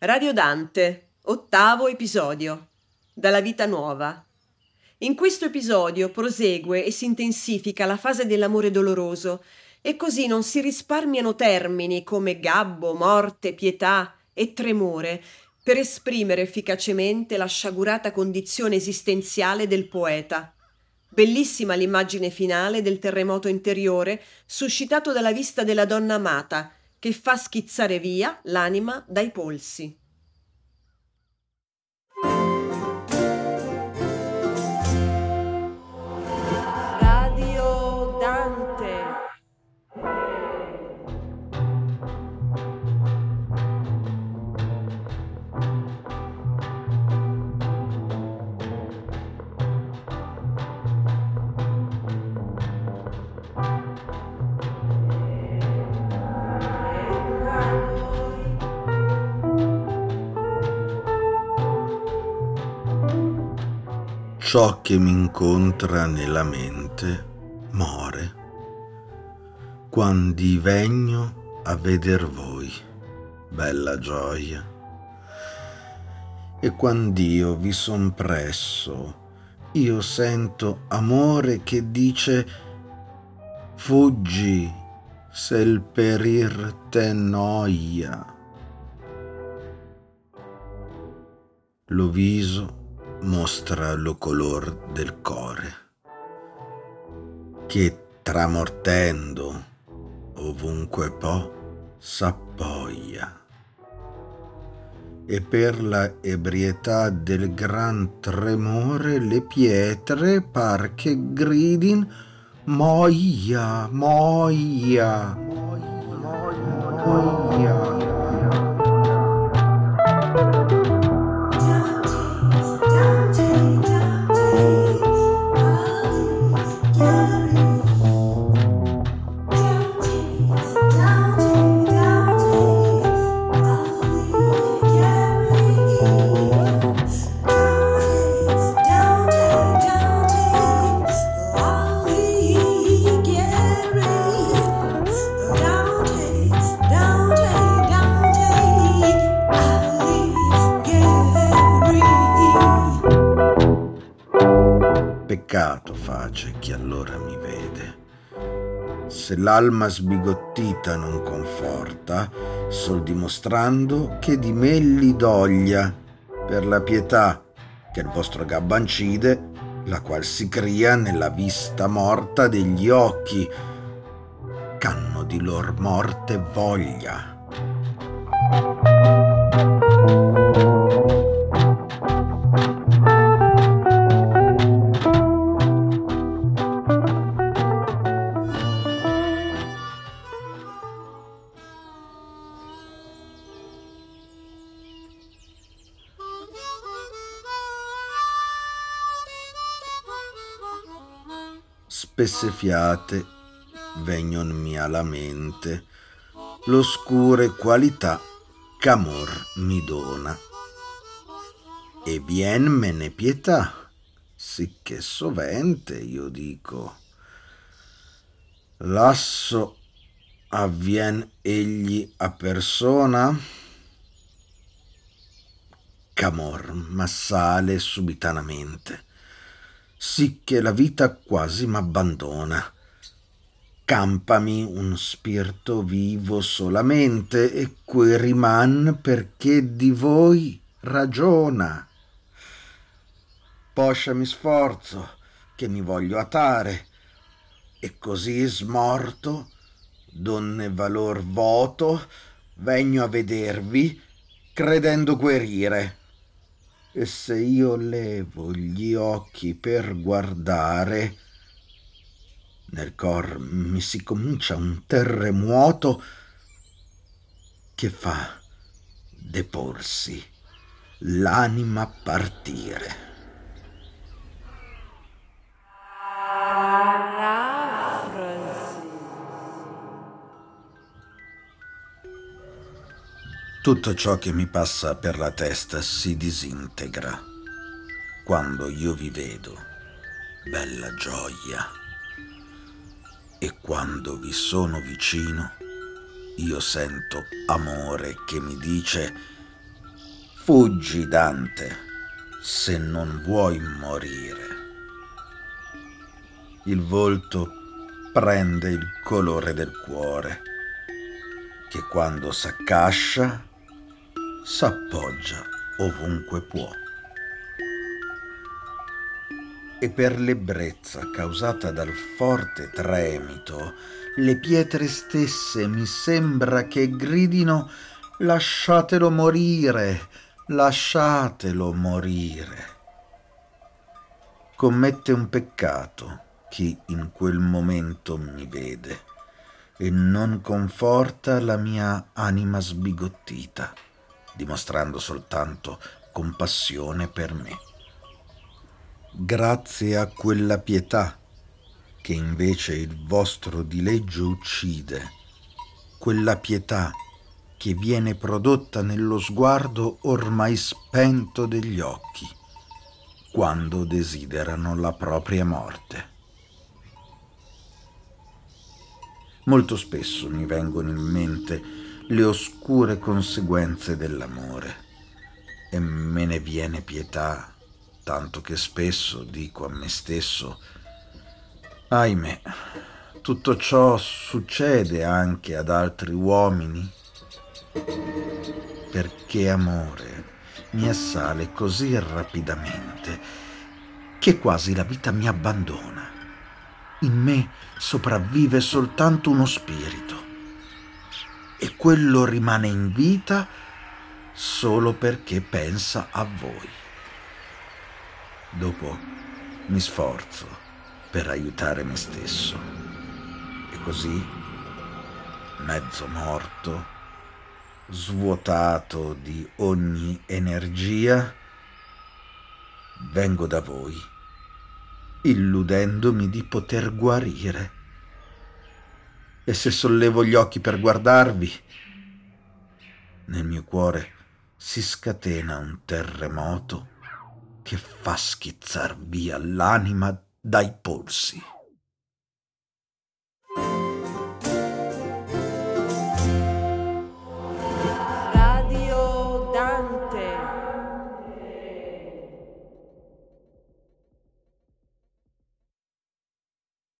Radio Dante, ottavo episodio. Dalla vita nuova. In questo episodio prosegue e si intensifica la fase dell'amore doloroso e così non si risparmiano termini come gabbo, morte, pietà e tremore per esprimere efficacemente la sciagurata condizione esistenziale del poeta. Bellissima l'immagine finale del terremoto interiore suscitato dalla vista della donna amata che fa schizzare via l'anima dai polsi. Ciò che mi incontra nella mente more, quando vegno a veder voi, bella gioia. E quand'io vi son presso, io sento amore che dice fuggi se il perir te noia. Lo viso mostra lo color del core, che tramortendo ovunque po' s'appoglia. E per la ebrietà del gran tremore le pietre par che gridin moia, moia, moia, moia. Peccato face chi allora mi vede. Se l'alma sbigottita non conforta, sol dimostrando che di me li doglia per la pietà che il vostro gabbancide, la qual si cria nella vista morta degli occhi, c'hanno di lor morte voglia. Spesse fiate vegnonmi alla mente. L'oscure qualità ch'amor mi dona. E bien me ne pietà sicché sovente io dico. Lasso avvien egli a persona ch'amor m'assale subitanamente sicché la vita quasi m'abbandona. Campami un spirito vivo solamente e que riman perché di voi ragiona. Poscia mi sforzo che mi voglio atare e così smorto, donne valor voto, vegno a vedervi credendo guerire e se io levo gli occhi per guardare, nel cor mi si comincia un terremoto che fa deporsi, l'anima partire. Tutto ciò che mi passa per la testa si disintegra quando io vi vedo, bella gioia. E quando vi sono vicino, io sento amore che mi dice Fuggi, Dante, se non vuoi morire. Il volto prende il colore del cuore, che quando s'accascia s'appoggia ovunque può. E per l'ebbrezza causata dal forte tremito, le pietre stesse mi sembra che gridino lasciatelo morire, lasciatelo morire. Commette un peccato chi in quel momento mi vede e non conforta la mia anima sbigottita, dimostrando soltanto compassione per me. Grazie a quella pietà che invece il vostro dileggio uccide, quella pietà che viene prodotta nello sguardo ormai spento degli occhi, quando desiderano la propria morte. Molto spesso mi vengono in mente le oscure conseguenze dell'amore. E me ne viene pietà, tanto che spesso dico a me stesso, ahimè, tutto ciò succede anche ad altri uomini? Perché amore mi assale così rapidamente che quasi la vita mi abbandona. In me sopravvive soltanto uno spirito quello rimane in vita solo perché pensa a voi. Dopo mi sforzo per aiutare me stesso e così, mezzo morto, svuotato di ogni energia, vengo da voi, illudendomi di poter guarire. E se sollevo gli occhi per guardarvi, nel mio cuore si scatena un terremoto che fa schizzar via l'anima dai polsi.